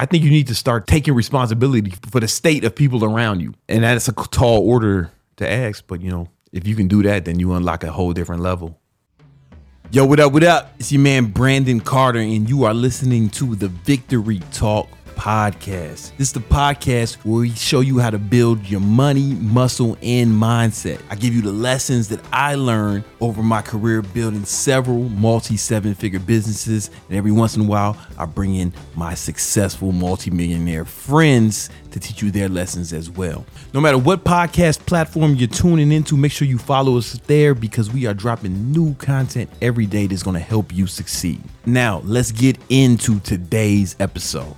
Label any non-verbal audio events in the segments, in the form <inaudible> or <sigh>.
I think you need to start taking responsibility for the state of people around you. And that's a tall order to ask, but you know, if you can do that, then you unlock a whole different level. Yo, what up, what up? It's your man Brandon Carter, and you are listening to the Victory Talk podcast. This is the podcast where we show you how to build your money, muscle, and mindset. I give you the lessons that I learned over my career building several multi seven figure businesses. And every once in a while, I bring in my successful multimillionaire friends to teach you their lessons as well. No matter what podcast platform you're tuning into, make sure you follow us there because we are dropping new content every day that's going to help you succeed. Now, let's get into today's episode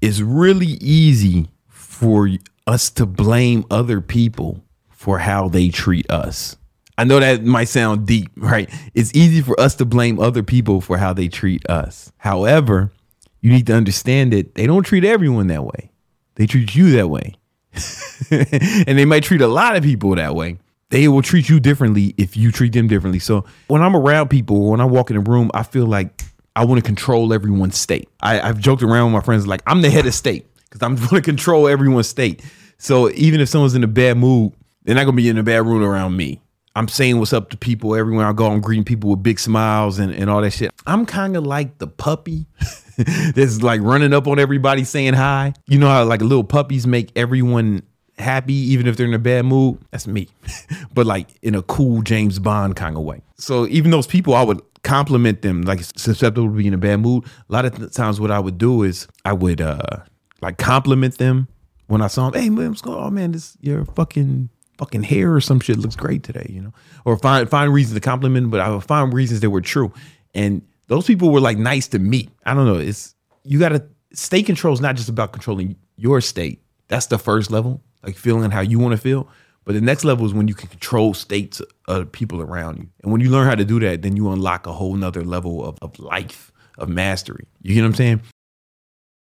it's really easy for us to blame other people for how they treat us. I know that might sound deep, right? It's easy for us to blame other people for how they treat us. However, you need to understand that they don't treat everyone that way. They treat you that way. <laughs> and they might treat a lot of people that way. They will treat you differently if you treat them differently. So when I'm around people, when I walk in a room, I feel like I want to control everyone's state. I, have joked around with my friends like I'm the head of state because I'm <laughs> going to control everyone's state. So even if someone's in a bad mood, they're not going to be in a bad mood around me. I'm saying what's up to people everywhere I go. I'm greeting people with big smiles and, and all that shit. I'm kind of like the puppy <laughs> that's like running up on everybody saying hi. You know how like little puppies make everyone happy even if they're in a bad mood? That's me. <laughs> but like in a cool James Bond kind of way. So even those people I would compliment them, like susceptible to be in a bad mood. A lot of times, what I would do is I would uh like compliment them when I saw them. Hey man, what's going on? Man, this your fucking fucking hair or some shit looks great today, you know. Or find find reasons to compliment, them, but I would find reasons that were true. And those people were like nice to me. I don't know. It's you gotta state control is not just about controlling your state. That's the first level, like feeling how you want to feel. But the next level is when you can control states of people around you. And when you learn how to do that, then you unlock a whole nother level of, of life, of mastery. You get what I'm saying?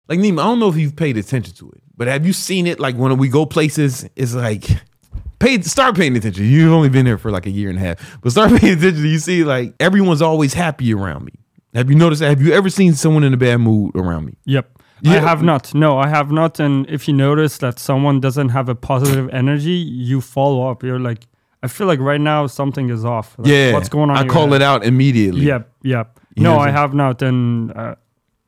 Like Neem, I don't know if you've paid attention to it, but have you seen it? Like when we go places, it's like pay start paying attention. You've only been here for like a year and a half, but start <laughs> paying attention. You see, like everyone's always happy around me. Have you noticed that? Have you ever seen someone in a bad mood around me? Yep. Yeah. I have not. No, I have not. And if you notice that someone doesn't have a positive energy, you follow up. You're like, I feel like right now something is off. Like, yeah. What's going on? I call head? it out immediately. Yep. Yep. You no, I have not. And uh,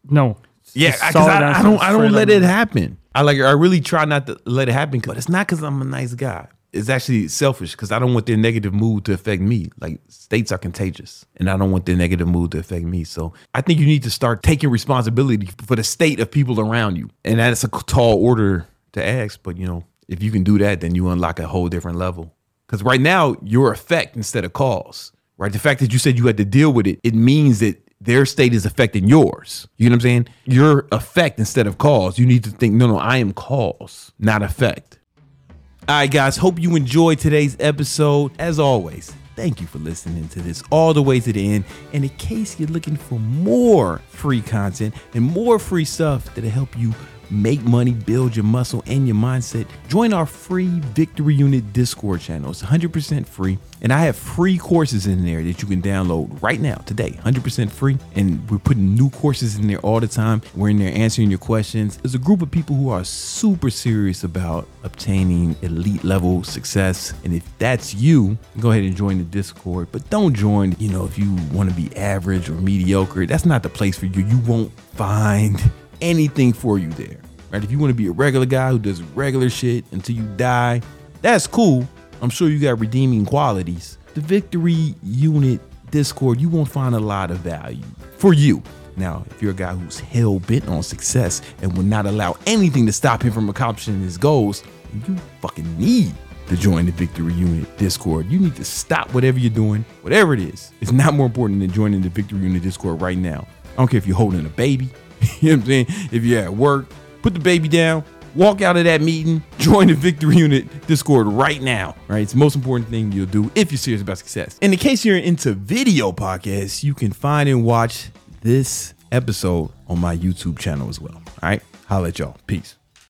no. Yeah, because I, I, don't. I don't let it happen. I like. I really try not to let it happen. But it's not because I'm a nice guy it's actually selfish because I don't want their negative mood to affect me. Like states are contagious, and I don't want their negative mood to affect me. So I think you need to start taking responsibility for the state of people around you, and that's a tall order to ask. But you know, if you can do that, then you unlock a whole different level. Because right now you're effect instead of cause. Right, the fact that you said you had to deal with it, it means that their state is affecting yours. You know what I'm saying? You're effect instead of cause. You need to think, no, no, I am cause, not effect. All right, guys, hope you enjoyed today's episode. As always, thank you for listening to this all the way to the end. And in case you're looking for more free content and more free stuff that'll help you make money, build your muscle and your mindset, join our free Victory Unit Discord channel. It's 100% free. And I have free courses in there that you can download right now, today, 100% free. And we're putting new courses in there all the time. We're in there answering your questions. There's a group of people who are super serious about obtaining elite level success. And if that's you, go ahead and join the Discord. But don't join, you know, if you want to be average or mediocre, that's not the place for you. You won't find anything for you there. Right? If you want to be a regular guy who does regular shit until you die, that's cool. I'm sure you got redeeming qualities. The Victory Unit Discord, you won't find a lot of value for you. Now, if you're a guy who's hell bent on success and will not allow anything to stop him from accomplishing his goals, you fucking need to join the Victory Unit Discord. You need to stop whatever you're doing, whatever it is. It's not more important than joining the Victory Unit Discord right now. I don't care if you're holding a baby, <laughs> you know what I'm saying? If you're at work, put the baby down, walk out of that meeting, join the Victory Unit Discord right now. Right? It's the most important thing you'll do if you're serious about success. And in case you're into video podcasts, you can find and watch this episode on my YouTube channel as well. All right. Holla at y'all. Peace.